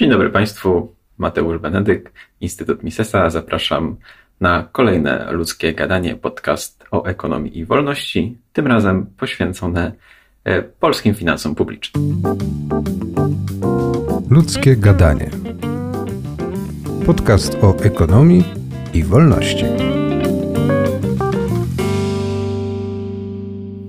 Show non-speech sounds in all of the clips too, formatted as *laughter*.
Dzień dobry Państwu, Mateusz Benedyk, Instytut Misesa. Zapraszam na kolejne ludzkie gadanie, podcast o ekonomii i wolności, tym razem poświęcone e, polskim finansom publicznym. Ludzkie gadanie. Podcast o ekonomii i wolności.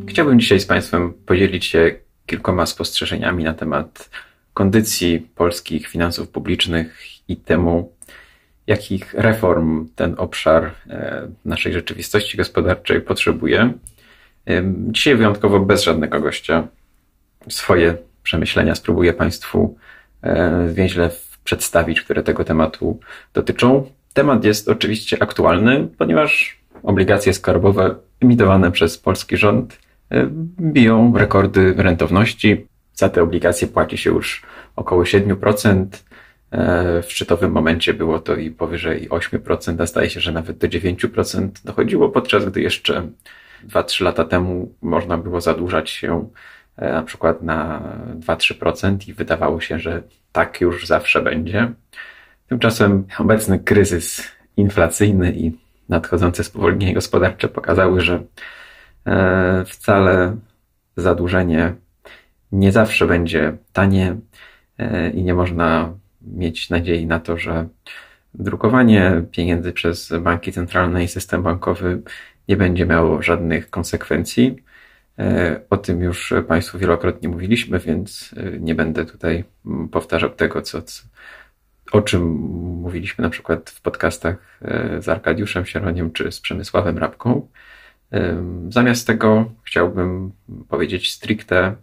Chciałbym dzisiaj z Państwem podzielić się kilkoma spostrzeżeniami na temat kondycji polskich finansów publicznych i temu, jakich reform ten obszar e, naszej rzeczywistości gospodarczej potrzebuje. Dzisiaj wyjątkowo bez żadnego gościa. Swoje przemyślenia spróbuję Państwu e, więźle przedstawić, które tego tematu dotyczą. Temat jest oczywiście aktualny, ponieważ obligacje skarbowe emitowane przez polski rząd e, biją rekordy rentowności. Za te obligacje płaci się już około 7%. E, w szczytowym momencie było to i powyżej 8%, a zdaje się, że nawet do 9% dochodziło, podczas gdy jeszcze 2-3 lata temu można było zadłużać się e, na przykład na 2-3% i wydawało się, że tak już zawsze będzie. Tymczasem obecny kryzys inflacyjny i nadchodzące spowolnienie gospodarcze pokazały, że e, wcale zadłużenie nie zawsze będzie tanie e, i nie można mieć nadziei na to, że drukowanie pieniędzy przez banki centralne i system bankowy nie będzie miało żadnych konsekwencji. E, o tym już Państwu wielokrotnie mówiliśmy, więc e, nie będę tutaj powtarzał tego, co, o czym mówiliśmy na przykład w podcastach z Arkadiuszem Sieroniem czy z Przemysławem Rabką. Zamiast tego chciałbym powiedzieć stricte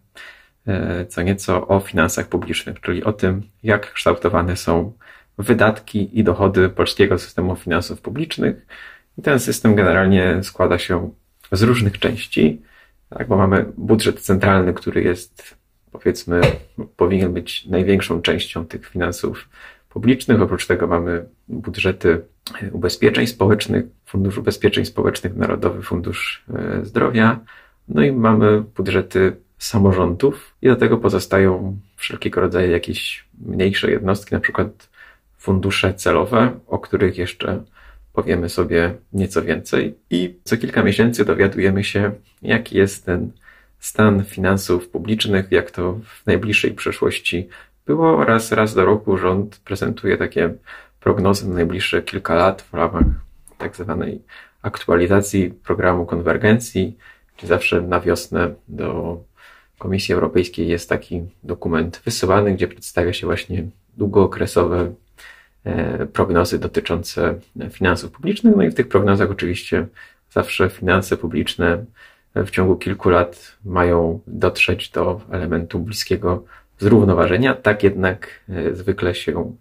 co nieco o finansach publicznych, czyli o tym, jak kształtowane są wydatki i dochody polskiego systemu finansów publicznych. I ten system generalnie składa się z różnych części, tak, bo mamy budżet centralny, który jest, powiedzmy, powinien być największą częścią tych finansów publicznych. Oprócz tego mamy budżety ubezpieczeń społecznych, Fundusz Ubezpieczeń Społecznych, Narodowy Fundusz e, Zdrowia, no i mamy budżety samorządów i do tego pozostają wszelkiego rodzaju jakieś mniejsze jednostki, na przykład fundusze celowe, o których jeszcze powiemy sobie nieco więcej. I co kilka miesięcy dowiadujemy się, jaki jest ten stan finansów publicznych, jak to w najbliższej przyszłości było oraz raz do roku rząd prezentuje takie prognozy na najbliższe kilka lat w ramach tak zwanej aktualizacji programu konwergencji, czyli zawsze na wiosnę do Komisji Europejskiej jest taki dokument wysyłany, gdzie przedstawia się właśnie długookresowe e, prognozy dotyczące finansów publicznych. No i w tych prognozach oczywiście zawsze finanse publiczne w ciągu kilku lat mają dotrzeć do elementu bliskiego zrównoważenia. Tak jednak e, zwykle się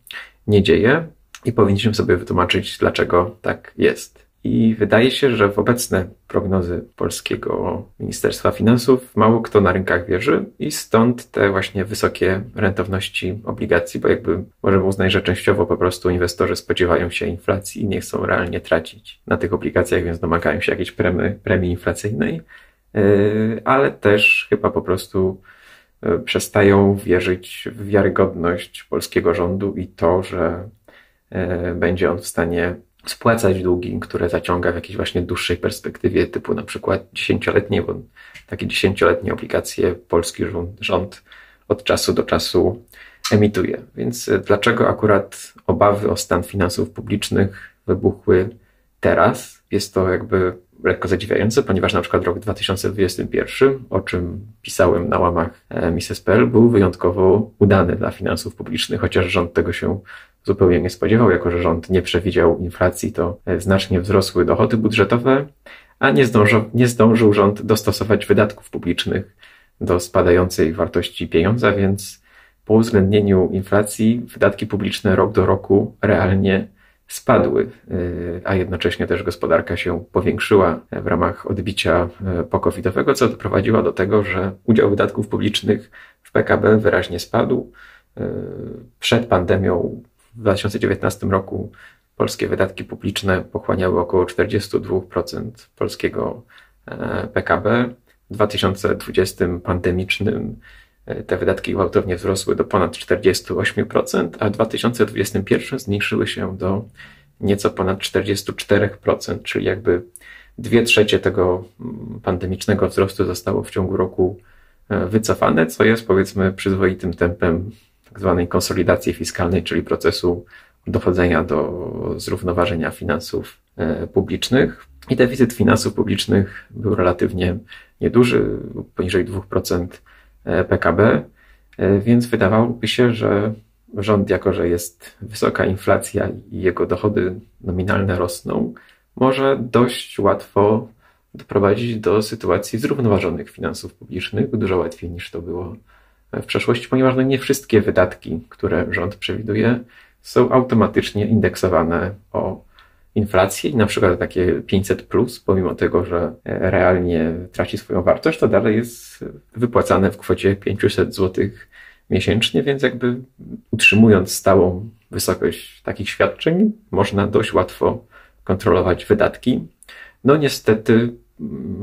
nie dzieje i powinniśmy sobie wytłumaczyć, dlaczego tak jest. I wydaje się, że w obecne prognozy polskiego Ministerstwa Finansów mało kto na rynkach wierzy i stąd te właśnie wysokie rentowności obligacji, bo jakby możemy uznać, że częściowo po prostu inwestorzy spodziewają się inflacji i nie chcą realnie tracić na tych obligacjach, więc domagają się jakiejś premii, premii inflacyjnej, yy, ale też chyba po prostu yy, przestają wierzyć w wiarygodność polskiego rządu i to, że yy, będzie on w stanie spłacać długi, które zaciąga w jakiejś właśnie dłuższej perspektywie, typu na przykład dziesięcioletnie, bo takie dziesięcioletnie obligacje polski rząd, od czasu do czasu emituje. Więc e, dlaczego akurat obawy o stan finansów publicznych wybuchły teraz? Jest to jakby lekko zadziwiające, ponieważ na przykład rok 2021, o czym pisałem na łamach e, Mises.pl, był wyjątkowo udany dla finansów publicznych, chociaż rząd tego się zupełnie nie spodziewał, jako że rząd nie przewidział inflacji, to e, znacznie wzrosły dochody budżetowe, a nie zdążył, nie zdążył rząd dostosować wydatków publicznych do spadającej wartości pieniądza, więc po uwzględnieniu inflacji wydatki publiczne rok do roku realnie spadły, e, a jednocześnie też gospodarka się powiększyła w ramach odbicia e, pokowidowego, co doprowadziło do tego, że udział wydatków publicznych w PKB wyraźnie spadł. Przed pandemią w 2019 roku polskie wydatki publiczne pochłaniały około 42% polskiego e, PKB. W 2020 pandemicznym te wydatki gwałtownie wzrosły do ponad 48%, a w 2021 zmniejszyły się do nieco ponad 44%, czyli jakby dwie trzecie tego mm, pandemicznego wzrostu zostało w ciągu roku e, wycofane, co jest powiedzmy przyzwoitym tempem zwanej konsolidacji fiskalnej, czyli procesu dochodzenia do zrównoważenia finansów e, publicznych. I deficyt finansów publicznych był relatywnie nieduży, poniżej 2% e, PKB, więc wydawałoby się, że rząd, jako że jest wysoka inflacja i jego dochody nominalne rosną, może dość łatwo doprowadzić do sytuacji zrównoważonych finansów publicznych, dużo łatwiej niż to było w przeszłości, ponieważ no nie wszystkie wydatki, które rząd przewiduje, są automatycznie indeksowane o inflację i na przykład takie 500 plus, pomimo tego, że realnie traci swoją wartość, to dalej jest wypłacane w kwocie 500 zł miesięcznie, więc jakby utrzymując stałą wysokość takich świadczeń, można dość łatwo kontrolować wydatki. No niestety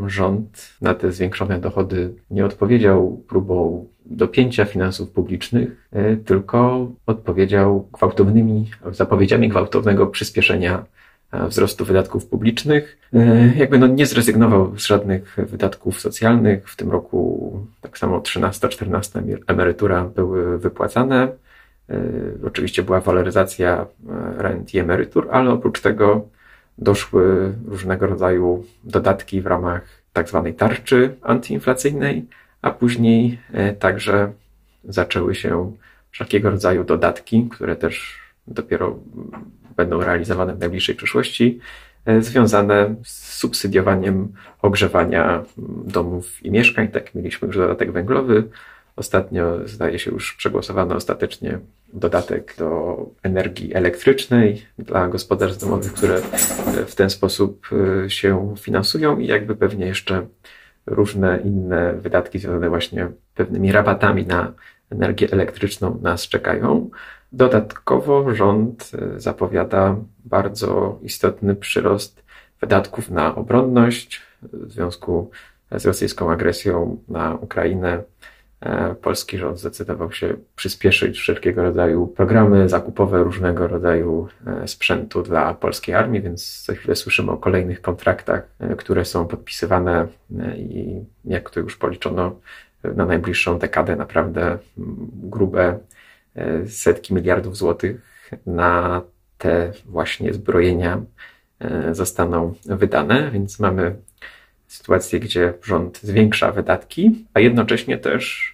rząd na te zwiększone dochody nie odpowiedział próbą dopięcia finansów publicznych, e, tylko odpowiedział gwałtownymi zapowiedziami gwałtownego przyspieszenia e, wzrostu wydatków publicznych. E, jakby no nie zrezygnował z żadnych wydatków socjalnych. W tym roku tak samo 13-14 emerytura były wypłacane. Oczywiście była waloryzacja rent i emerytur, ale oprócz tego doszły różnego rodzaju dodatki w ramach tak zwanej tarczy antyinflacyjnej, a później e, także zaczęły się wszelkiego rodzaju dodatki, które też dopiero będą realizowane w najbliższej przyszłości, e, związane z subsydiowaniem ogrzewania domów i mieszkań. Tak, mieliśmy już dodatek węglowy, Ostatnio, zdaje się, już przegłosowano ostatecznie dodatek do energii elektrycznej dla gospodarstw domowych, które w ten sposób y, się finansują i jakby pewnie jeszcze różne inne wydatki związane właśnie pewnymi rabatami na energię elektryczną nas czekają. Dodatkowo rząd y, zapowiada bardzo istotny przyrost wydatków na obronność w związku z rosyjską agresją na Ukrainę E, polski rząd zdecydował się przyspieszyć wszelkiego rodzaju programy zakupowe różnego rodzaju e, sprzętu dla polskiej armii, więc za chwilę słyszymy o kolejnych kontraktach, e, które są podpisywane i jak to już policzono na najbliższą dekadę, naprawdę grube setki miliardów złotych na te właśnie zbrojenia zostaną wydane, więc mamy sytuację, gdzie rząd zwiększa wydatki, a jednocześnie też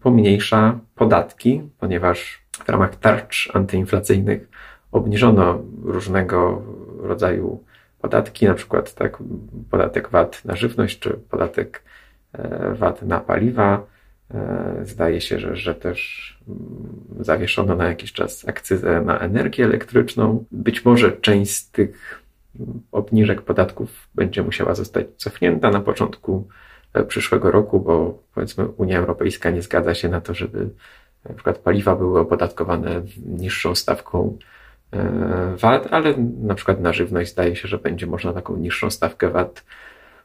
pomniejsza podatki, ponieważ w ramach tarcz antyinflacyjnych obniżono różnego rodzaju podatki, na przykład tak, podatek VAT na żywność, czy podatek e, VAT na paliwa. E, zdaje się, że, że też mm, zawieszono na jakiś czas akcyzę na energię elektryczną. Być może część z tych obniżek podatków będzie musiała zostać cofnięta na początku przyszłego roku, bo powiedzmy Unia Europejska nie zgadza się na to, żeby na przykład paliwa były opodatkowane niższą stawką e, VAT, ale na przykład na żywność zdaje się, że będzie można taką niższą stawkę VAT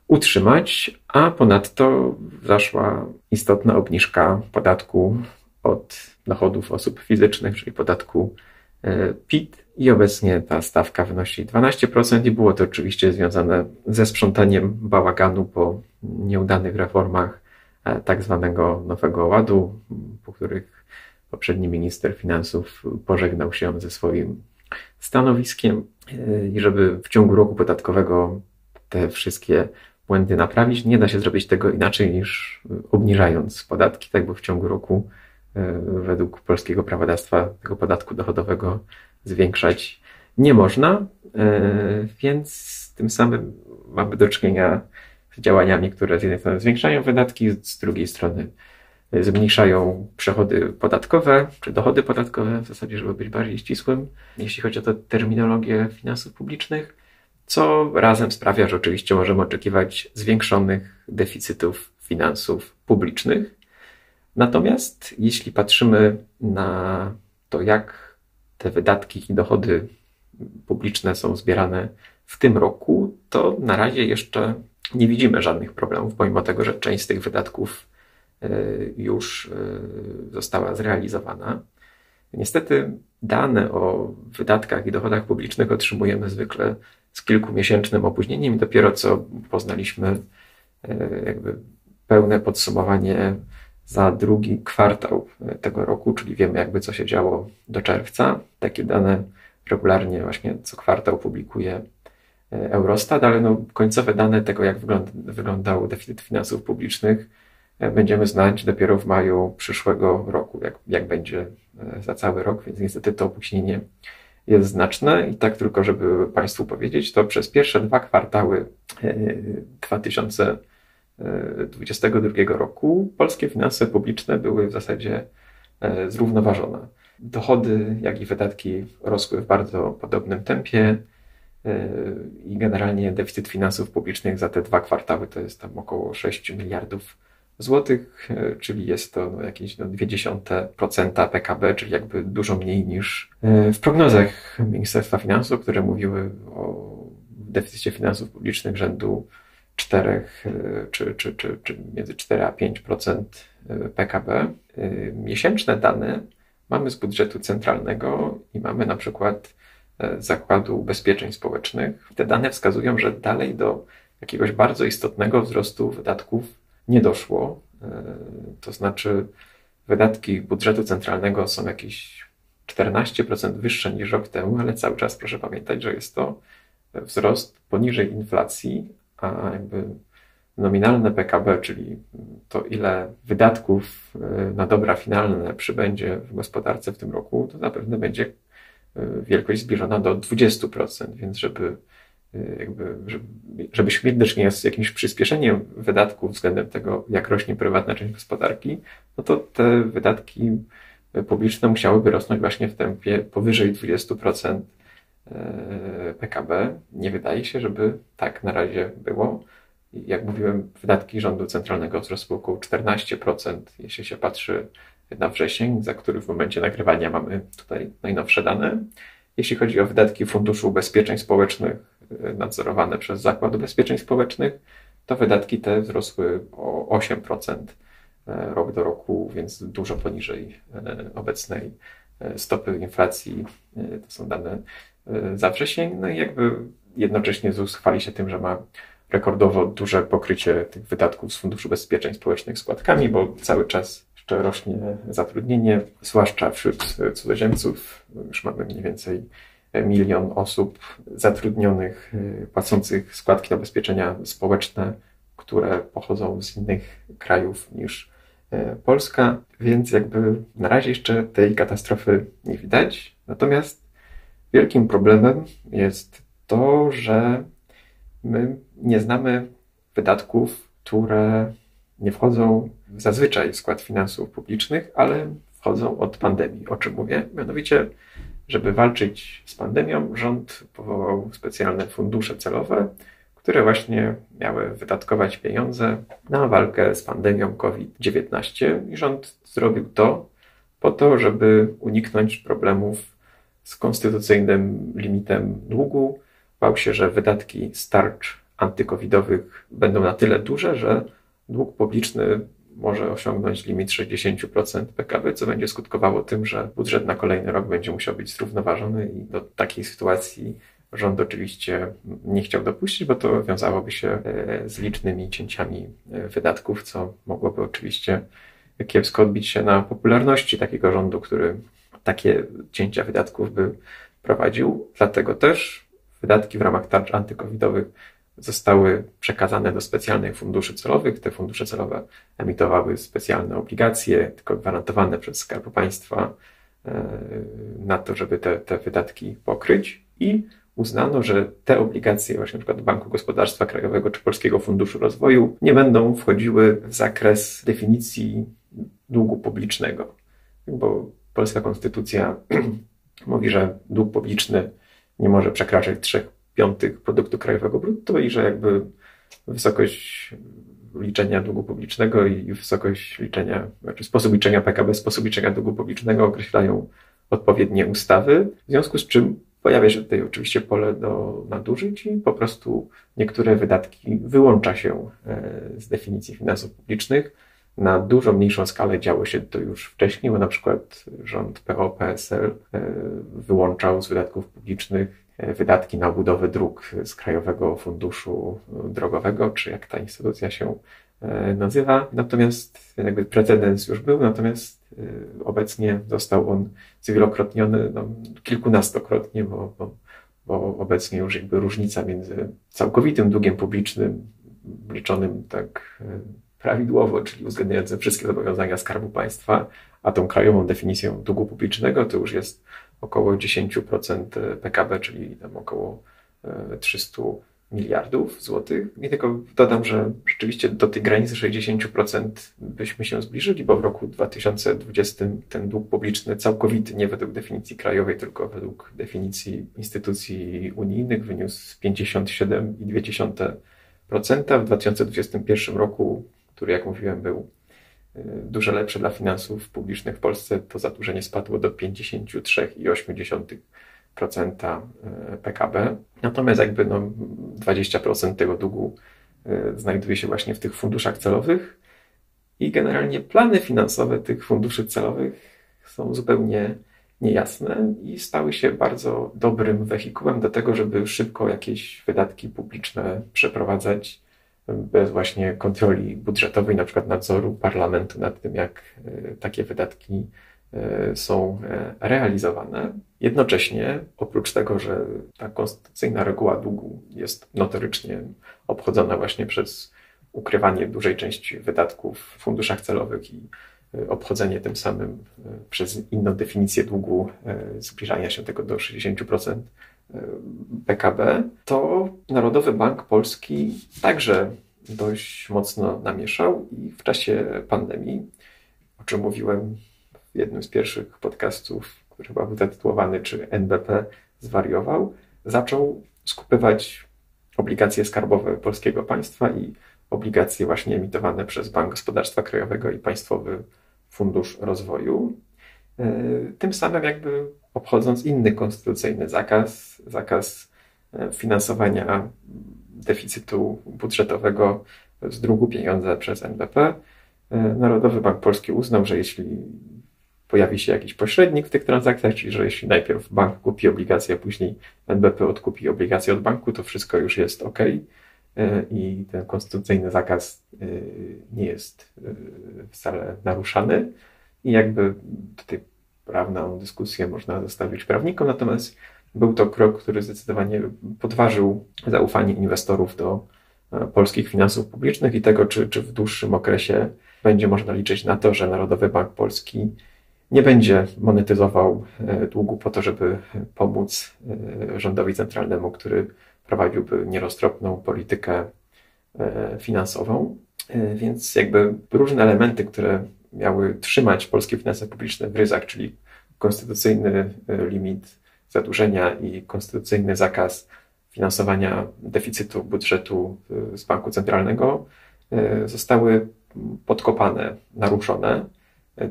utrzymać, a ponadto zaszła istotna obniżka podatku od dochodów osób fizycznych, czyli podatku e, PIT, i obecnie ta stawka wynosi 12% i było to oczywiście związane ze sprzątaniem bałaganu po nieudanych reformach e, tak zwanego Nowego Ładu, po których poprzedni minister finansów pożegnał się ze swoim stanowiskiem. E, i żeby w ciągu roku podatkowego te wszystkie błędy naprawić, nie da się zrobić tego inaczej niż obniżając podatki, tak bo w ciągu roku e, według polskiego prawodawstwa tego podatku dochodowego zwiększać nie można, e, więc tym samym mamy do czynienia z działaniami, które z jednej strony zwiększają wydatki, z drugiej strony zmniejszają przychody podatkowe, czy dochody podatkowe, w zasadzie, żeby być bardziej ścisłym, jeśli chodzi o tę terminologię finansów publicznych, co razem sprawia, że oczywiście możemy oczekiwać zwiększonych deficytów finansów publicznych. Natomiast jeśli patrzymy na to, jak te wydatki i dochody publiczne są zbierane w tym roku, to na razie jeszcze nie widzimy żadnych problemów, pomimo tego, że część z tych wydatków już została zrealizowana. Niestety dane o wydatkach i dochodach publicznych otrzymujemy zwykle z kilkumiesięcznym opóźnieniem i dopiero co poznaliśmy jakby pełne podsumowanie za drugi kwartał tego roku, czyli wiemy jakby co się działo do czerwca. Takie dane regularnie właśnie co kwartał publikuje e, Eurostat, ale no, końcowe dane tego, jak wygląda, wyglądał deficyt finansów publicznych, e, będziemy znać dopiero w maju przyszłego roku, jak, jak będzie e, za cały rok, więc niestety to opóźnienie jest znaczne. I tak tylko, żeby Państwu powiedzieć, to przez pierwsze dwa kwartały 2022 roku polskie finanse publiczne były w zasadzie zrównoważone. Dochody, jak i wydatki rosły w bardzo podobnym tempie e, i generalnie deficyt finansów publicznych za te dwa kwartały to jest tam około 6 miliardów złotych, e, czyli jest to no, jakieś no, 0,2% PKB, czyli jakby dużo mniej niż e, w prognozach Ministerstwa Finansów, które mówiły o deficycie finansów publicznych rzędu 4 czy, czy, czy, czy między 4 a 5% PKB. Miesięczne dane mamy z budżetu centralnego i mamy na przykład Zakładu Ubezpieczeń Społecznych. Te dane wskazują, że dalej do jakiegoś bardzo istotnego wzrostu wydatków nie doszło. To znaczy, wydatki budżetu centralnego są jakieś 14% wyższe niż rok temu, ale cały czas proszę pamiętać, że jest to wzrost poniżej inflacji, a jakby nominalne PKB, czyli to ile wydatków e, na dobra finalne przybędzie w gospodarce w tym roku, to zapewne będzie e, wielkość zbliżona do 20%, więc żeby e, jakby, żeby, żebyśmy mieli do czynienia z jakimś przyspieszeniem wydatków względem tego, jak rośnie prywatna część gospodarki, no to te wydatki publiczne musiałyby rosnąć właśnie w tempie powyżej 20% PKB. Nie wydaje się, żeby tak na razie było jak mówiłem, wydatki rządu centralnego wzrosły około 14%, jeśli się patrzy na wrzesień, za który w momencie nagrywania mamy tutaj najnowsze dane. Jeśli chodzi o wydatki Funduszu Ubezpieczeń Społecznych e, nadzorowane przez Zakład Ubezpieczeń Społecznych, to wydatki te wzrosły o 8% e, rok do roku, więc dużo poniżej e, obecnej stopy inflacji. To są dane za wrzesień. No i jakby jednocześnie ZUS chwali się tym, że ma rekordowo duże pokrycie tych wydatków z Funduszu Ubezpieczeń Społecznych składkami, bo cały czas jeszcze rośnie zatrudnienie, zwłaszcza wśród cudzoziemców. Już mamy mniej więcej milion osób zatrudnionych, y, płacących składki na ubezpieczenia społeczne, które pochodzą z innych krajów niż y, Polska, więc jakby na razie jeszcze tej katastrofy nie widać. Natomiast wielkim problemem jest to, że My nie znamy wydatków, które nie wchodzą zazwyczaj w skład finansów publicznych, ale wchodzą od pandemii. O czym mówię? Mianowicie, żeby walczyć z pandemią, rząd powołał specjalne fundusze celowe, które właśnie miały wydatkować pieniądze na walkę z pandemią COVID-19 i rząd zrobił to po to, żeby uniknąć problemów z konstytucyjnym limitem długu, bał się, że wydatki starcz antykowidowych będą na tyle duże, że dług publiczny może osiągnąć limit 60% PKB, co będzie skutkowało tym, że budżet na kolejny rok będzie musiał być zrównoważony i do takiej sytuacji rząd oczywiście nie chciał dopuścić, bo to wiązałoby się e, z licznymi cięciami e, wydatków, co mogłoby oczywiście kiepsko odbić się na popularności takiego rządu, który takie cięcia wydatków by prowadził. Dlatego też wydatki w ramach tarcz antykowidowych zostały przekazane do specjalnych funduszy celowych. Te fundusze celowe emitowały specjalne obligacje, tylko gwarantowane przez Skarb Państwa e, na to, żeby te, te wydatki pokryć i uznano, że te obligacje właśnie przykład Banku Gospodarstwa Krajowego czy Polskiego Funduszu Rozwoju nie będą wchodziły w zakres definicji długu publicznego, bo polska konstytucja *clears throat* mówi, że dług publiczny nie może przekraczać 3 piątych produktu krajowego brutto i że jakby wysokość liczenia długu publicznego i wysokość liczenia, znaczy sposób liczenia PKB, sposób liczenia długu publicznego określają odpowiednie ustawy, w związku z czym pojawia się tutaj oczywiście pole do nadużyć i po prostu niektóre wydatki wyłącza się e, z definicji finansów publicznych, Na dużo mniejszą skalę działo się to już wcześniej, bo na przykład rząd PO-PSL wyłączał z wydatków publicznych wydatki na budowę dróg z Krajowego Funduszu Drogowego, czy jak ta instytucja się nazywa. Natomiast jakby precedens już był, natomiast obecnie został on zwielokrotniony, no, kilkunastokrotnie, bo, bo bo obecnie już jakby różnica między całkowitym długiem publicznym, liczonym tak e, prawidłowo, czyli uwzględniającym wszystkie zobowiązania Skarbu Państwa, a tą krajową definicją długu publicznego to już jest około 10% PKB, czyli tam około 300 e, miliardów złotych. I tylko dodam, że rzeczywiście do tej granicy 60% byśmy się zbliżyli, bo w roku 2020 ten dług publiczny całkowity, nie według definicji krajowej, tylko według definicji instytucji unijnych wyniósł 57,2%. W 2021 roku, który jak mówiłem był y, dużo lepszy dla finansów publicznych w Polsce, to zadłużenie spadło do 53,8%. E, PKB. Natomiast jakby no 20% tego długu e, znajduje się właśnie w tych funduszach celowych i generalnie plany finansowe tych funduszy celowych są zupełnie niejasne i stały się bardzo dobrym wehikułem do tego, żeby szybko jakieś wydatki publiczne przeprowadzać bez właśnie kontroli budżetowej, na przykład nadzoru parlamentu nad tym, jak e, takie wydatki E, są e, realizowane. Jednocześnie, oprócz tego, że ta konstytucyjna reguła długu jest notorycznie obchodzona właśnie przez ukrywanie dużej części wydatków w funduszach celowych i obchodzenie tym samym przez inną definicję długu zbliżania się tego do 60% PKB, to Narodowy Bank Polski także dość mocno namieszał i w czasie pandemii, o czym mówiłem w jednym z pierwszych podcastów, który chyba był zatytułowany, czy NBP zwariował, zaczął skupywać obligacje skarbowe polskiego państwa i obligacje właśnie emitowane przez Bank Gospodarstwa Krajowego i Państwowy Fundusz Rozwoju. E, tym samym jakby obchodząc inny konstytucyjny zakaz, zakaz e, finansowania deficytu budżetowego z drugu pieniądza przez NBP, e, Narodowy Bank Polski uznał, że jeśli pojawi się jakiś pośrednik w tych transakcjach, czyli że jeśli najpierw bank kupi obligację, a później NBP odkupi obligację od banku, to wszystko już jest ok i ten konstytucyjny zakaz nie jest wcale naruszany i jakby tutaj prawną dyskusję można zostawić prawnikom, natomiast był to krok, który zdecydowanie podważył zaufanie inwestorów do polskich finansów publicznych i tego, czy, czy w dłuższym okresie będzie można liczyć na to, że Narodowy Bank Polski nie będzie monetyzował e, długu po to, żeby pomóc e, rządowi centralnemu, który prowadziłby nieroztropną politykę e, finansową. Więc jakby różne elementy, które miały trzymać polskie finanse publiczne w ryzach, czyli konstytucyjny limit zadłużenia i konstytucyjny zakaz finansowania deficytu budżetu z banku centralnego, zostały podkopane, naruszone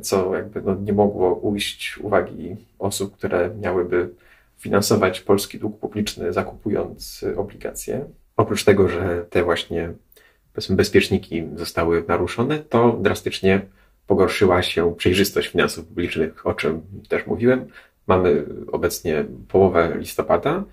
co jakby no nie mogło ujść uwagi osób, które miałyby finansować polski dług publiczny, zakupując obligacje. Oprócz tego, że te właśnie bezpieczniki zostały naruszone, to drastycznie pogorszyła się przejrzystość finansów publicznych, o czym też mówiłem. Mamy obecnie połowę listopada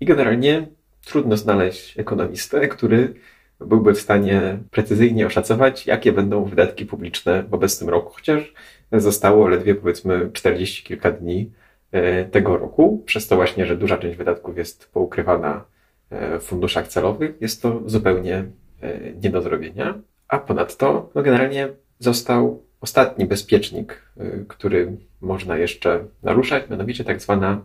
i generalnie trudno znaleźć ekonomistę, który byłby w stanie precyzyjnie oszacować, jakie będą wydatki publiczne w obecnym roku, chociaż zostało ledwie powiedzmy 40 kilka dni e, tego roku, przez to właśnie, że duża część wydatków jest poukrywana e, w funduszach celowych, jest to zupełnie e, nie do zrobienia. A ponadto, no generalnie został ostatni bezpiecznik, który można jeszcze naruszać, mianowicie tak zwana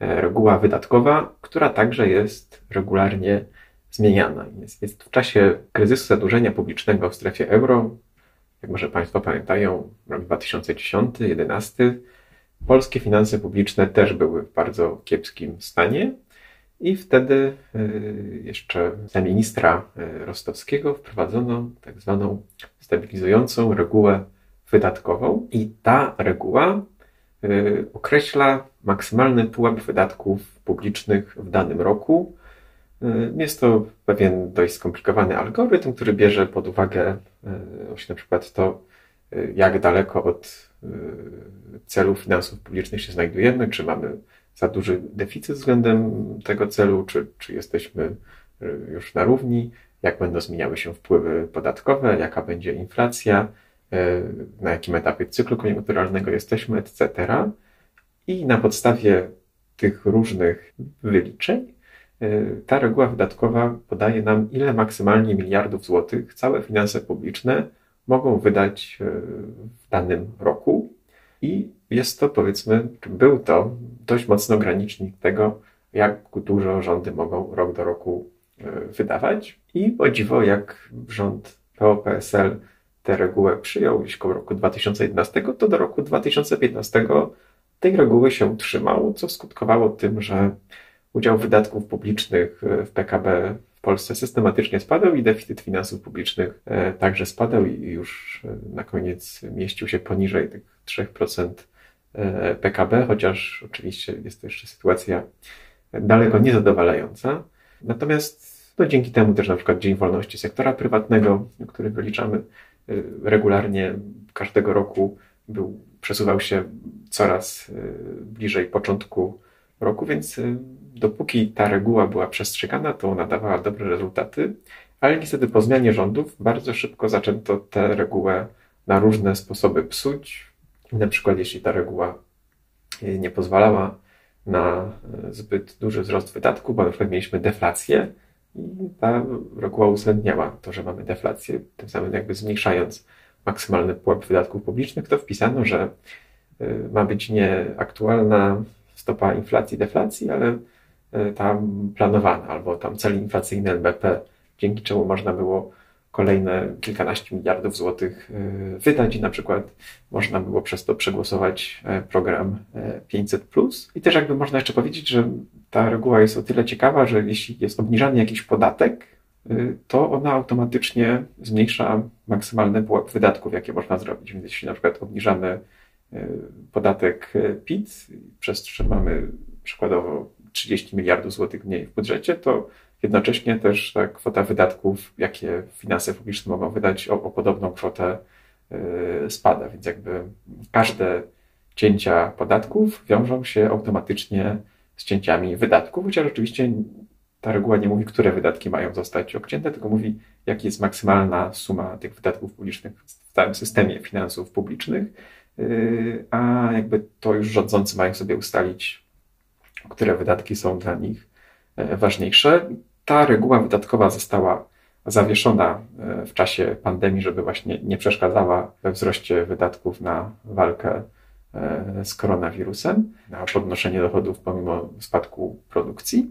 reguła wydatkowa, która także jest regularnie zmieniana. Jest, jest w czasie kryzysu zadłużenia publicznego w strefie euro, jak może Państwo pamiętają, rok 2010-2011, polskie finanse publiczne też były w bardzo kiepskim stanie. I wtedy y, jeszcze za ministra y, Rostowskiego wprowadzono tak zwaną stabilizującą regułę wydatkową. I ta reguła y, określa maksymalny pułap wydatków publicznych w danym roku Y, jest to pewien dość skomplikowany algorytm, który bierze pod uwagę y, właśnie na przykład to, jak daleko od celu finansów publicznych się znajdujemy, czy mamy za duży deficyt względem tego celu, czy, czy jesteśmy już na równi, jak będą zmieniały się wpływy podatkowe, jaka będzie inflacja, na jakim etapie cyklu koniunkturalnego jesteśmy, etc. I na podstawie tych różnych wyliczeń ta reguła wydatkowa podaje nam, ile maksymalnie miliardów złotych całe finanse publiczne mogą wydać w danym roku. I jest to, powiedzmy, był to dość mocno granicznik tego, jak dużo rządy mogą rok do roku wydawać. I o dziwo, jak rząd PO-PSL tę regułę przyjął już koło roku 2011, to do roku 2015 tej reguły się trzymał, co skutkowało tym, że udział wydatków publicznych w PKB w Polsce systematycznie spadał i deficyt finansów publicznych e, także spadał i już e, na koniec mieścił się poniżej tych 3% e, PKB, chociaż oczywiście jest to jeszcze sytuacja daleko niezadowalająca. Natomiast no, dzięki temu też na przykład Dzień Wolności Sektora Prywatnego, który wyliczamy regularnie każdego roku, był, przesuwał się coraz bliżej początku roku, więc dopóki ta reguła była przestrzegana, to ona dawała dobre rezultaty, ale niestety po zmianie rządów bardzo szybko zaczęto tę regułę na różne sposoby psuć. Na przykład, jeśli ta reguła nie pozwalała na zbyt duży wzrost wydatków, bo na przykład mieliśmy deflację i ta reguła uwzględniała to, że mamy deflację, tym samym jakby zmniejszając maksymalny pułap wydatków publicznych, to wpisano, że e, ma być nie aktualna stopa inflacji, deflacji, ale E, tam planowane, albo tam cel inflacyjny NBP, dzięki czemu można było kolejne kilkanaście miliardów złotych e, wydać i na przykład można było przez to przegłosować e, program 500. I też jakby można jeszcze powiedzieć, że ta reguła jest o tyle ciekawa, że jeśli jest obniżany jakiś podatek, to ona automatycznie zmniejsza maksymalny pułap wydatków, jakie można zrobić. Więc jeśli na przykład obniżamy podatek PIT, przez mamy przykładowo 30 miliardów złotych mniej w budżecie, to jednocześnie też ta kwota wydatków, jakie finanse publiczne mogą wydać, o, o podobną kwotę yy, spada. Więc jakby każde cięcia podatków wiążą się automatycznie z cięciami wydatków, chociaż oczywiście ta reguła nie mówi, które wydatki mają zostać obcięte, tylko mówi, jaka jest maksymalna suma tych wydatków publicznych w całym systemie finansów publicznych, yy, a jakby to już rządzący mają sobie ustalić, które wydatki są dla nich e, ważniejsze. Ta reguła wydatkowa została zawieszona e, w czasie pandemii, żeby właśnie nie przeszkadzała we wzroście wydatków na walkę e, z koronawirusem, na podnoszenie dochodów pomimo spadku produkcji,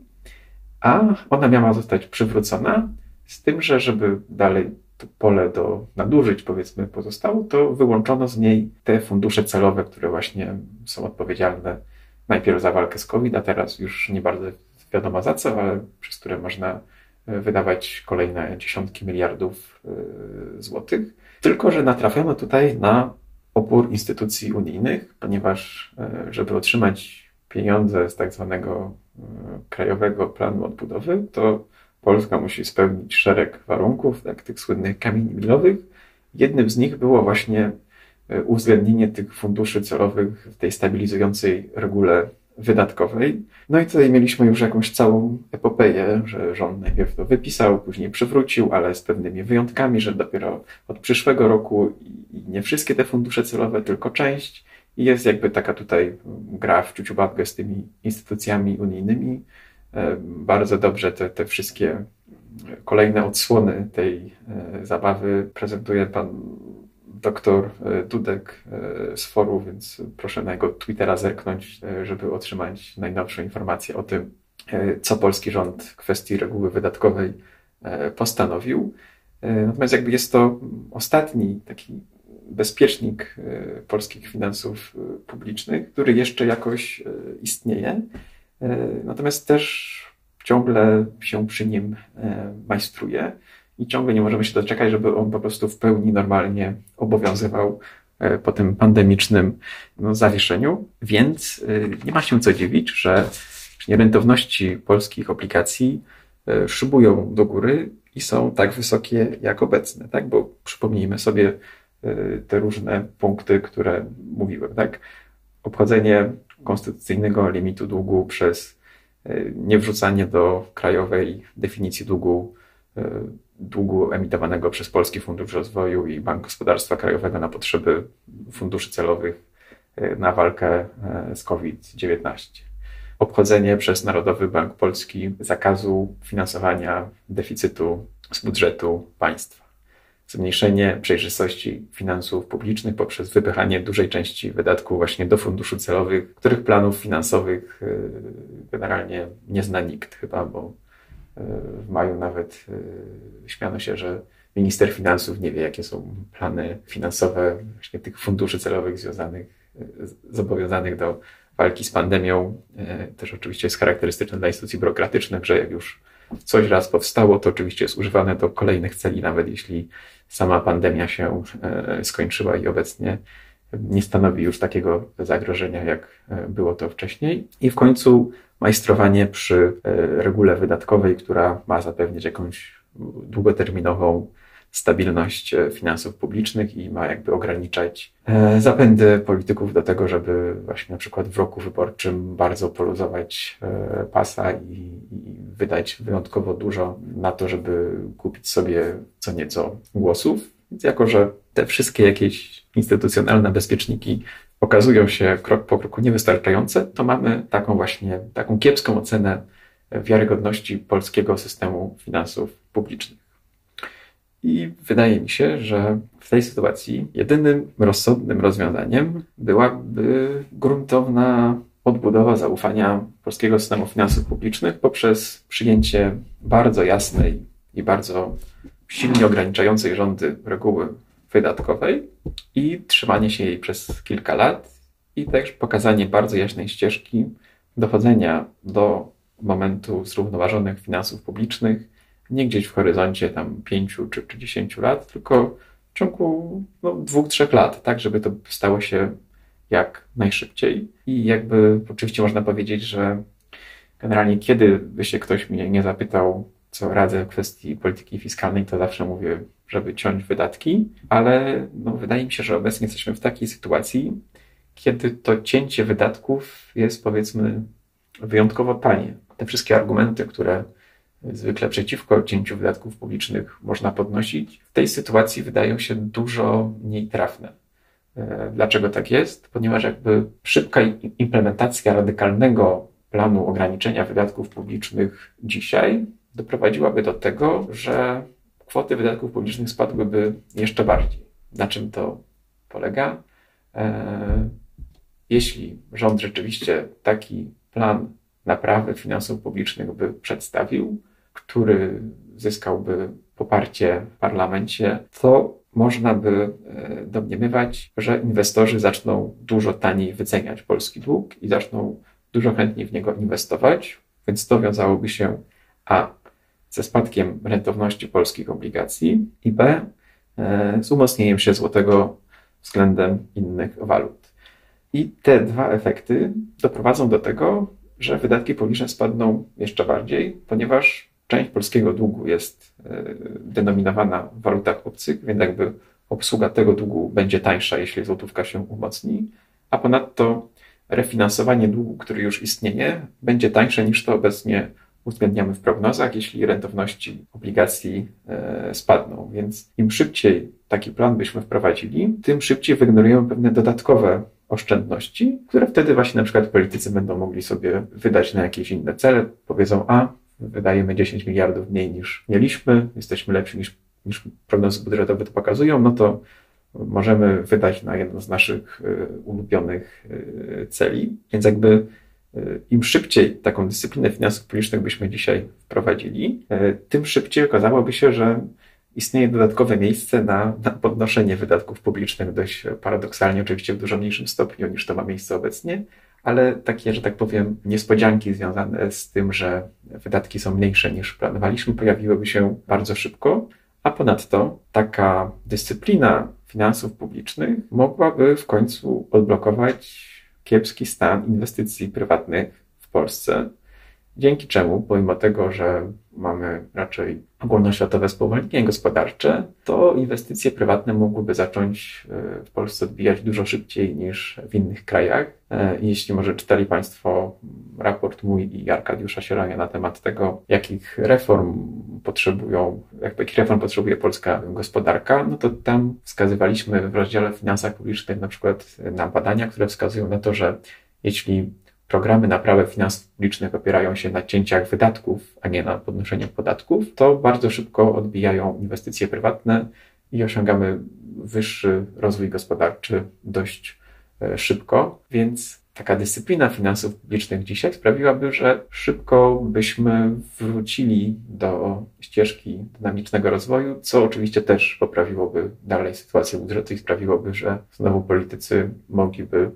a ona miała zostać przywrócona, z tym, że żeby dalej to pole do nadużyć, powiedzmy, pozostało, to wyłączono z niej te fundusze celowe, które właśnie są odpowiedzialne najpierw za walkę z COVID, a teraz już nie bardzo wiadomo za co, ale przez które można e, wydawać kolejne dziesiątki miliardów e, złotych. Tylko, że natrafiono tutaj na opór instytucji unijnych, ponieważ e, żeby otrzymać pieniądze z tak zwanego Krajowego Planu Odbudowy, to Polska musi spełnić szereg warunków, tak, tych słynnych kamieni milowych. Jednym z nich było właśnie uwzględnienie tych funduszy celowych w tej stabilizującej regule wydatkowej. No i tutaj mieliśmy już jakąś całą epopeję, że rząd najpierw to wypisał, później przywrócił, ale z pewnymi wyjątkami, że dopiero od przyszłego roku i nie wszystkie te fundusze celowe, tylko część. I jest jakby taka tutaj gra w ciuciu babkę z tymi instytucjami unijnymi. E, bardzo dobrze te, te wszystkie kolejne odsłony tej e, zabawy prezentuje pan doktor e, Dudek e, z foru, więc proszę na jego Twittera zerknąć, e, żeby otrzymać najnowsze informacje o tym, co polski rząd w kwestii reguły wydatkowej postanowił. Natomiast jakby jest to ostatni taki bezpiecznik polskich finansów publicznych, który jeszcze jakoś istnieje. Natomiast też ciągle się przy nim majstruje i ciągle nie możemy się doczekać, żeby on po prostu w pełni normalnie obowiązywał e, po tym pandemicznym no, zawieszeniu. Więc e, nie ma się co dziwić, że rentowności polskich obligacji e, szybują do góry i są tak wysokie jak obecne, tak? Bo przypomnijmy sobie, te różne punkty, które mówiłem, tak? Obchodzenie konstytucyjnego limitu długu przez niewrzucanie do krajowej definicji długu długu emitowanego przez Polski Fundusz Rozwoju i Bank Gospodarstwa Krajowego na potrzeby funduszy celowych e, na walkę e, z COVID-19. Obchodzenie przez Narodowy Bank Polski zakazu finansowania deficytu z budżetu państwa. Zmniejszenie przejrzystości finansów publicznych poprzez wypychanie dużej części wydatków właśnie do funduszy celowych, których planów finansowych e, generalnie nie zna nikt chyba, bo w maju nawet y, śmiano się, że minister finansów nie wie, jakie są plany finansowe właśnie tych funduszy celowych związanych, y, zobowiązanych do walki z pandemią. Y, też oczywiście jest charakterystyczne dla instytucji biurokratycznych, że jak już coś raz powstało, to oczywiście jest używane do kolejnych celi, nawet jeśli sama pandemia się skończyła i obecnie nie stanowi już takiego zagrożenia, jak było to wcześniej. I w końcu majstrowanie przy e, regule wydatkowej, która ma zapewnić jakąś długoterminową stabilność e, finansów publicznych i ma jakby ograniczać e, zapędy polityków do tego, żeby właśnie na przykład w roku wyborczym bardzo poluzować pasa i wydać wyjątkowo dużo na to, żeby kupić sobie co nieco głosów. Więc jako, że te wszystkie jakieś instytucjonalne bezpieczniki okazują się krok po kroku niewystarczające, to mamy taką właśnie, taką kiepską ocenę wiarygodności polskiego systemu finansów publicznych. I wydaje mi się, że w tej sytuacji jedynym rozsądnym rozwiązaniem byłaby gruntowna odbudowa zaufania polskiego systemu finansów publicznych poprzez przyjęcie bardzo jasnej i bardzo silnie ograniczającej rządy reguły wydatkowej i trzymanie się jej przez kilka lat i też pokazanie bardzo jaśnej ścieżki dochodzenia do momentu zrównoważonych finansów publicznych, nie gdzieś w horyzoncie tam pięciu czy, czy dziesięciu lat, tylko w ciągu no, dwóch, trzech lat, tak, żeby to stało się jak najszybciej. I jakby oczywiście można powiedzieć, że generalnie kiedy by się ktoś mnie nie zapytał, co radzę w kwestii polityki fiskalnej, to zawsze mówię żeby ciąć wydatki, ale no, wydaje mi się, że obecnie jesteśmy w takiej sytuacji, kiedy to cięcie wydatków jest powiedzmy wyjątkowo tanie. Te wszystkie argumenty, które zwykle przeciwko cięciu wydatków publicznych można podnosić, w tej sytuacji wydają się dużo mniej trafne. E, dlaczego tak jest? Ponieważ jakby szybka implementacja radykalnego planu ograniczenia wydatków publicznych dzisiaj doprowadziłaby do tego, że kwoty wydatków publicznych spadłyby jeszcze bardziej. Na czym to polega? E, jeśli rząd rzeczywiście taki plan naprawy finansów publicznych by przedstawił, który zyskałby poparcie w parlamencie, to można by e, domniemywać, że inwestorzy zaczną dużo taniej wyceniać polski dług i zaczną dużo chętniej w niego inwestować, więc to wiązałoby się a ze spadkiem rentowności polskich obligacji i B e, z umocnieniem się złotego względem innych walut. I te dwa efekty doprowadzą do tego, że wydatki publiczne spadną jeszcze bardziej, ponieważ część polskiego długu jest e, denominowana w walutach obcych, więc jakby obsługa tego długu będzie tańsza, jeśli złotówka się umocni, a ponadto refinansowanie długu, który już istnieje, będzie tańsze niż to obecnie uwzględniamy w prognozach, jeśli rentowności obligacji e, spadną. Więc im szybciej taki plan byśmy wprowadzili, tym szybciej wygenerujemy pewne dodatkowe oszczędności, które wtedy właśnie na przykład politycy będą mogli sobie wydać na jakieś inne cele. Powiedzą, a wydajemy 10 miliardów mniej niż mieliśmy, jesteśmy lepsi niż, niż prognozy budżetowe to pokazują, no to możemy wydać na jedno z naszych e, ulubionych e, celi. Więc jakby im szybciej taką dyscyplinę finansów publicznych byśmy dzisiaj wprowadzili, e, tym szybciej okazałoby się, że istnieje dodatkowe miejsce na, na, podnoszenie wydatków publicznych, dość paradoksalnie, oczywiście w dużo mniejszym stopniu niż to ma miejsce obecnie, ale takie, że tak powiem, niespodzianki związane z tym, że wydatki są mniejsze niż planowaliśmy, pojawiłyby się bardzo szybko, a ponadto taka dyscyplina finansów publicznych mogłaby w końcu odblokować kiepski stan inwestycji prywatnych w Polsce, dzięki czemu, pomimo tego, że mamy raczej ogólnoświatowe spowolnienie gospodarcze, to inwestycje prywatne mogłyby zacząć e, w Polsce odbijać dużo szybciej niż w innych krajach. E, jeśli może czytali Państwo raport mój i Arkadiusza Sierania na temat tego, jakich reform potrzebują, jakich reform potrzebuje polska gospodarka, no to tam wskazywaliśmy w rozdziale finansach publicznych na przykład na badania, które wskazują na to, że jeśli programy naprawy finansów publicznych opierają się na cięciach wydatków, a nie na podnoszeniu podatków, to bardzo szybko odbijają inwestycje prywatne i osiągamy wyższy rozwój gospodarczy dość e, szybko. Więc taka dyscyplina finansów publicznych dzisiaj sprawiłaby, że szybko byśmy wrócili do ścieżki dynamicznego rozwoju, co oczywiście też poprawiłoby dalej sytuację budżetu i sprawiłoby, że znowu politycy mogliby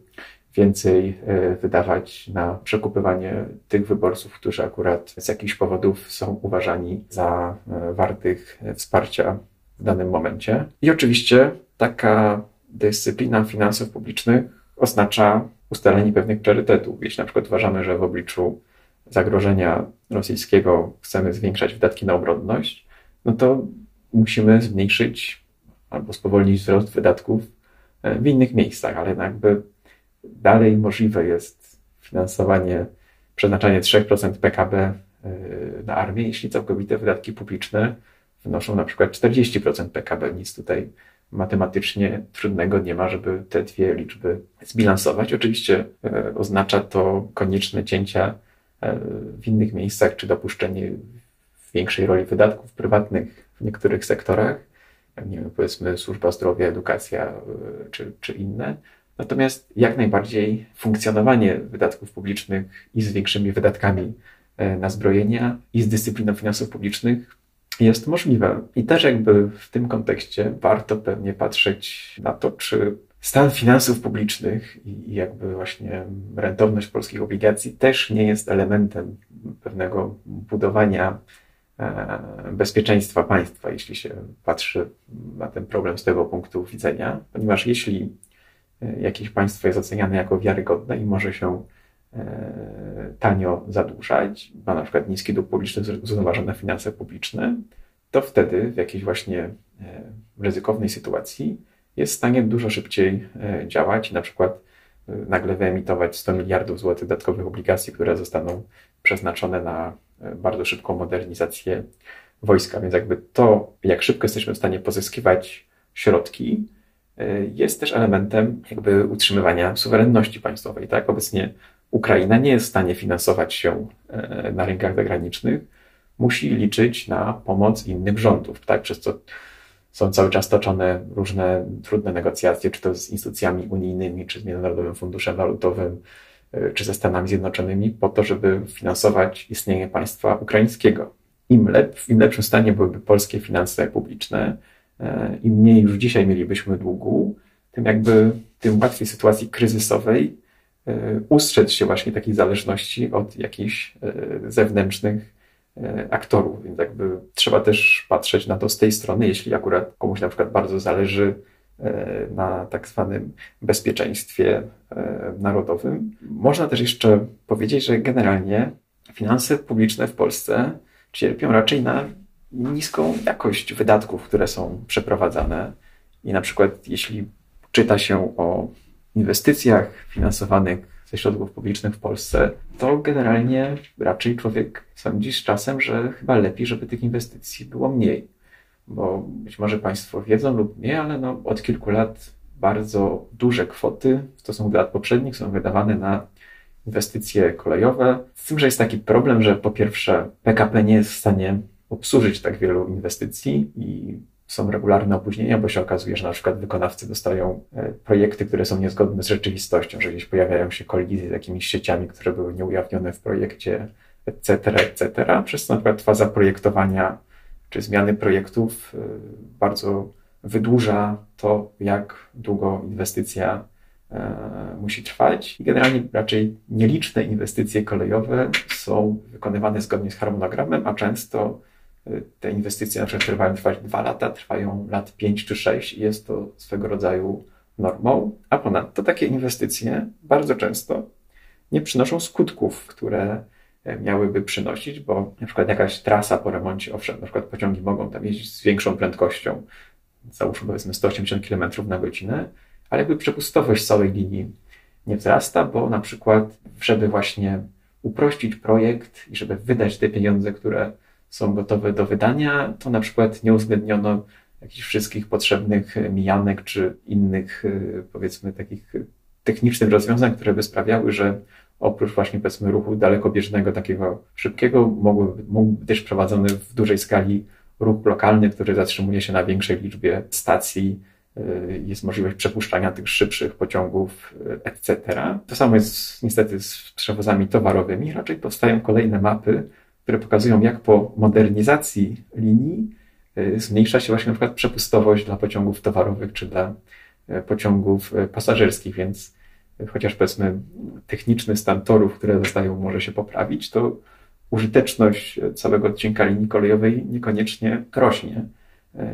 więcej e, wydawać na przekupywanie tych wyborców, którzy akurat z jakichś powodów są uważani za e, wartych wsparcia w danym momencie. I oczywiście taka dyscyplina finansów publicznych oznacza ustalenie pewnych priorytetów. Jeśli na przykład uważamy, że w obliczu zagrożenia rosyjskiego chcemy zwiększać wydatki na obronność, no to musimy zmniejszyć albo spowolnić wzrost wydatków e, w innych miejscach, ale jakby dalej możliwe jest finansowanie, przeznaczanie 3% PKB na armię, jeśli całkowite wydatki publiczne wynoszą na przykład 40% PKB. Nic tutaj matematycznie trudnego nie ma, żeby te dwie liczby zbilansować. Oczywiście e, oznacza to konieczne cięcia e, w innych miejscach, czy dopuszczenie większej roli wydatków prywatnych w niektórych sektorach, nie wiem, powiedzmy służba zdrowia, edukacja e, czy, czy inne. Natomiast jak najbardziej funkcjonowanie wydatków publicznych i z większymi wydatkami e, na zbrojenia i z dyscypliną finansów publicznych jest możliwe. I też jakby w tym kontekście warto pewnie patrzeć na to, czy stan finansów publicznych i jakby właśnie rentowność polskich obligacji też nie jest elementem pewnego budowania e, bezpieczeństwa państwa, jeśli się patrzy na ten problem z tego punktu widzenia, ponieważ jeśli jakieś państwo jest oceniane jako wiarygodne i może się e, tanio zadłużać, ma na przykład niski dług publiczny, zrównoważone finanse publiczne, to wtedy w jakiejś właśnie e, ryzykownej sytuacji jest w stanie dużo szybciej działać i na przykład nagle wyemitować 100 miliardów złotych dodatkowych obligacji, które zostaną przeznaczone na bardzo szybką modernizację wojska. Więc jakby to, jak szybko jesteśmy w stanie pozyskiwać środki, jest też elementem jakby utrzymywania suwerenności państwowej. Tak? Obecnie Ukraina nie jest w stanie finansować się e, na rynkach zagranicznych, musi liczyć na pomoc innych rządów, tak? przez co są cały czas toczone różne trudne negocjacje, czy to z instytucjami unijnymi, czy z Międzynarodowym Funduszem Walutowym, e, czy ze Stanami Zjednoczonymi, po to, żeby finansować istnienie państwa ukraińskiego. Im, lep, im lepszym stanie byłyby polskie finanse publiczne, E, im mniej już dzisiaj mielibyśmy długu, tym jakby tym łatwiej sytuacji kryzysowej e, ustrzec się właśnie takiej zależności od jakichś e, zewnętrznych aktorów. Więc jakby trzeba też patrzeć na to z tej strony, jeśli akurat komuś na przykład bardzo zależy na tak zwanym bezpieczeństwie narodowym. Można też jeszcze powiedzieć, że generalnie finanse publiczne w Polsce cierpią raczej na niską jakość wydatków, które są przeprowadzane. I na przykład, jeśli czyta się o inwestycjach finansowanych ze środków publicznych w Polsce, to generalnie raczej człowiek sądzi z czasem, że chyba lepiej, żeby tych inwestycji było mniej. Bo być może Państwo wiedzą lub nie, ale no, od kilku lat bardzo duże kwoty w stosunku do lat poprzednich są wydawane na inwestycje kolejowe. Z tym, że jest taki problem, że po pierwsze PKP nie jest w stanie obsłużyć tak wielu inwestycji i są regularne opóźnienia, bo się okazuje, że na przykład wykonawcy dostają e, projekty, które są niezgodne z rzeczywistością, że gdzieś pojawiają się kolizje z jakimiś sieciami, które były nieujawnione w projekcie, etc., etc., przez co na przykład faza projektowania czy zmiany projektów e, bardzo wydłuża to, jak długo inwestycja e, musi trwać. I generalnie raczej nieliczne inwestycje kolejowe są wykonywane zgodnie z harmonogramem, a często te inwestycje na przykład trwają trwać dwa lata, trwają lat pięć czy sześć i jest to swego rodzaju normą, a ponadto takie inwestycje bardzo często nie przynoszą skutków, które miałyby przynosić, bo na przykład jakaś trasa po remoncie, owszem, na przykład pociągi mogą tam jeździć z większą prędkością, załóżmy powiedzmy 180 km na godzinę, ale jakby przepustowość całej linii nie wzrasta, bo na przykład, żeby właśnie uprościć projekt i żeby wydać te pieniądze, które są gotowe do wydania, to na przykład nie uwzględniono jakichś wszystkich potrzebnych mijanek czy innych, y, powiedzmy, takich technicznych rozwiązań, które by sprawiały, że oprócz właśnie powiedzmy ruchu dalekobieżnego, takiego szybkiego, mógłby, mógłby być też prowadzony w dużej skali ruch lokalny, który zatrzymuje się na większej liczbie stacji, jest możliwość przepuszczania tych szybszych pociągów, etc. To samo jest niestety z przewozami towarowymi. Raczej powstają kolejne mapy, które pokazują, jak po modernizacji linii y, zmniejsza się właśnie na przykład przepustowość dla pociągów towarowych czy dla pociągów pasażerskich, więc chociaż powiedzmy techniczny stan torów, które zostają, może się poprawić, to użyteczność całego odcinka linii kolejowej niekoniecznie rośnie.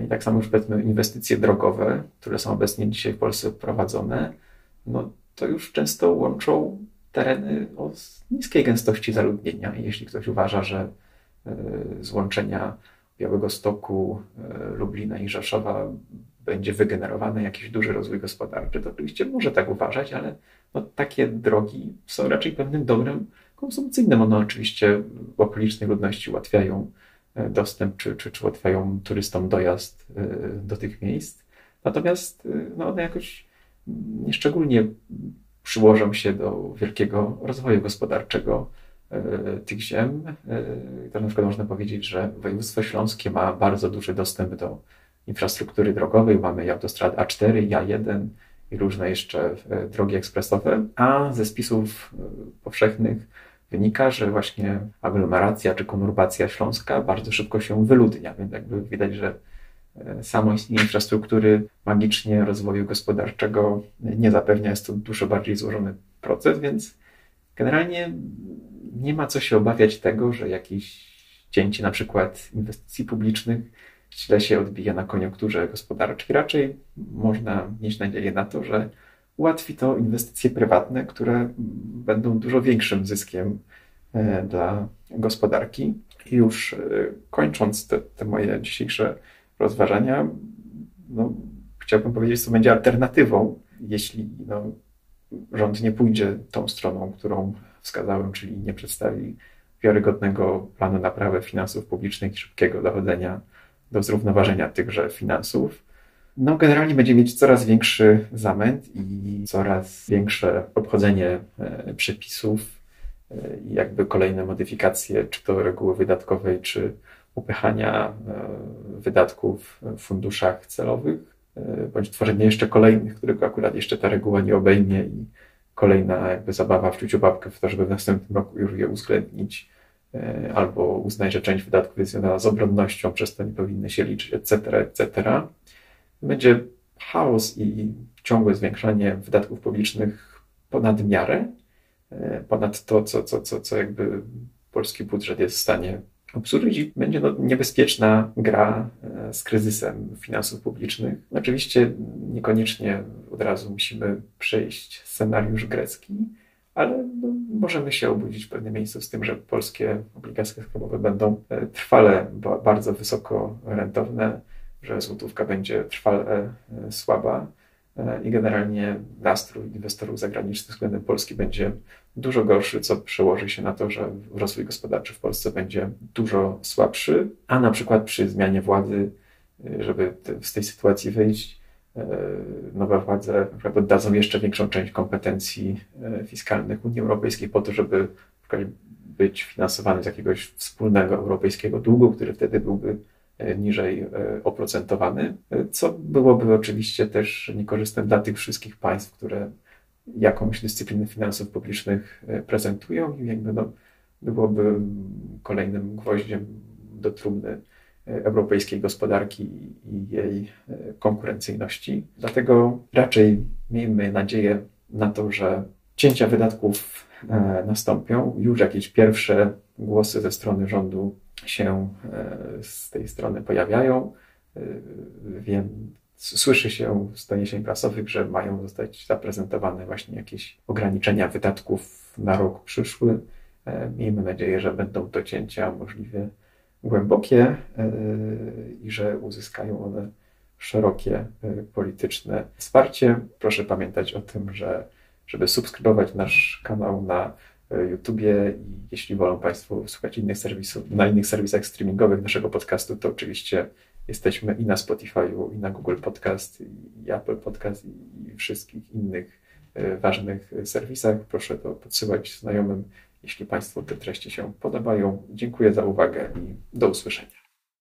I tak samo już powiedzmy inwestycje drogowe, które są obecnie dzisiaj w Polsce prowadzone, no to już często łączą tereny o niskiej gęstości zaludnienia. Jeśli ktoś uważa, że e, złączenia Białego Stoku, e, Lublina i Rzeszowa będzie wygenerowany jakiś duży rozwój gospodarczy, to oczywiście może tak uważać, ale no, takie drogi są raczej pewnym dobrem konsumpcyjnym. One oczywiście okolicznej ludności ułatwiają e, dostęp, czy, czy, czy ułatwiają turystom dojazd do tych miejsc. Natomiast no, one jakoś nieszczególnie przyłożą się do wielkiego rozwoju gospodarczego tych ziem. To na przykład można powiedzieć, że województwo śląskie ma bardzo duży dostęp do infrastruktury drogowej. Mamy autostrad A4 i A1 i różne jeszcze drogi ekspresowe, a ze spisów powszechnych wynika, że właśnie aglomeracja czy konurbacja śląska bardzo szybko się wyludnia, więc jakby widać, że e, samo istnienie infrastruktury magicznie rozwoju gospodarczego nie zapewnia, jest to dużo bardziej złożony proces, więc generalnie nie ma co się obawiać tego, że jakieś cięcie na przykład inwestycji publicznych źle się odbija na koniunkturze gospodarczej. Raczej można mieć nadzieję na to, że ułatwi to inwestycje prywatne, które będą dużo większym zyskiem e, dla gospodarki. I już e, kończąc te, te moje dzisiejsze rozważania, no, chciałbym powiedzieć, co będzie alternatywą, jeśli no, rząd nie pójdzie tą stroną, którą wskazałem, czyli nie przedstawi wiarygodnego planu naprawy finansów publicznych i szybkiego dochodzenia do zrównoważenia tychże finansów. No generalnie będzie mieć coraz większy zamęt i coraz większe obchodzenie e, przepisów e, jakby kolejne modyfikacje, czy to reguły wydatkowej, czy upychania e, wydatków w funduszach celowych, bądź tworzenie jeszcze kolejnych, których akurat jeszcze ta reguła nie obejmie i kolejna jakby zabawa w ciuciu babkę w to, żeby w następnym roku już je uwzględnić albo uznać, że część wydatków jest związana z obronnością, przez to nie powinny się liczyć, etc., etc będzie chaos i ciągłe zwiększanie wydatków publicznych ponad miarę, e, ponad to, co, co, co, co jakby polski budżet jest w stanie obsłużyć będzie niebezpieczna gra e, z kryzysem finansów publicznych. Oczywiście niekoniecznie od razu musimy przejść scenariusz grecki, ale no, możemy się obudzić w pewnym miejscu z tym, że polskie obligacje skarbowe będą e, trwale bardzo wysoko rentowne że złotówka będzie trwale e, słaba i generalnie nastrój inwestorów zagranicznych względem Polski będzie dużo gorszy, co przełoży się na to, że rozwój gospodarczy w Polsce będzie dużo słabszy, a na przykład przy zmianie władzy, e, żeby z tej sytuacji wyjść, nowe władze oddadzą jeszcze większą część kompetencji fiskalnych Unii Europejskiej po to, żeby być finansowany z jakiegoś wspólnego europejskiego długu, który wtedy byłby niżej oprocentowany, co byłoby oczywiście też niekorzystne dla tych wszystkich państw, które jakąś dyscyplinę finansów publicznych prezentują i jakby no, byłoby kolejnym gwoździem do trumny europejskiej gospodarki i jej konkurencyjności. Dlatego raczej miejmy nadzieję na to, że cięcia wydatków nastąpią. Już jakieś pierwsze głosy ze strony rządu się e, z tej strony pojawiają. E, wiem, słyszy się z doniesień prasowych, że mają zostać zaprezentowane właśnie jakieś ograniczenia wydatków na rok przyszły. Miejmy nadzieję, że będą to cięcia możliwie głębokie i że uzyskają one szerokie polityczne wsparcie. Proszę pamiętać o tym, że żeby subskrybować nasz kanał na YouTubie i jeśli wolą Państwo słuchać innych serwisów, na innych serwisach streamingowych naszego podcastu, to oczywiście jesteśmy i na Spotify'u, i na Google Podcast, i Apple Podcast, i wszystkich innych e, ważnych serwisach. Proszę to podsyłać znajomym, jeśli Państwu te treści się podobają. Dziękuję za uwagę i do usłyszenia.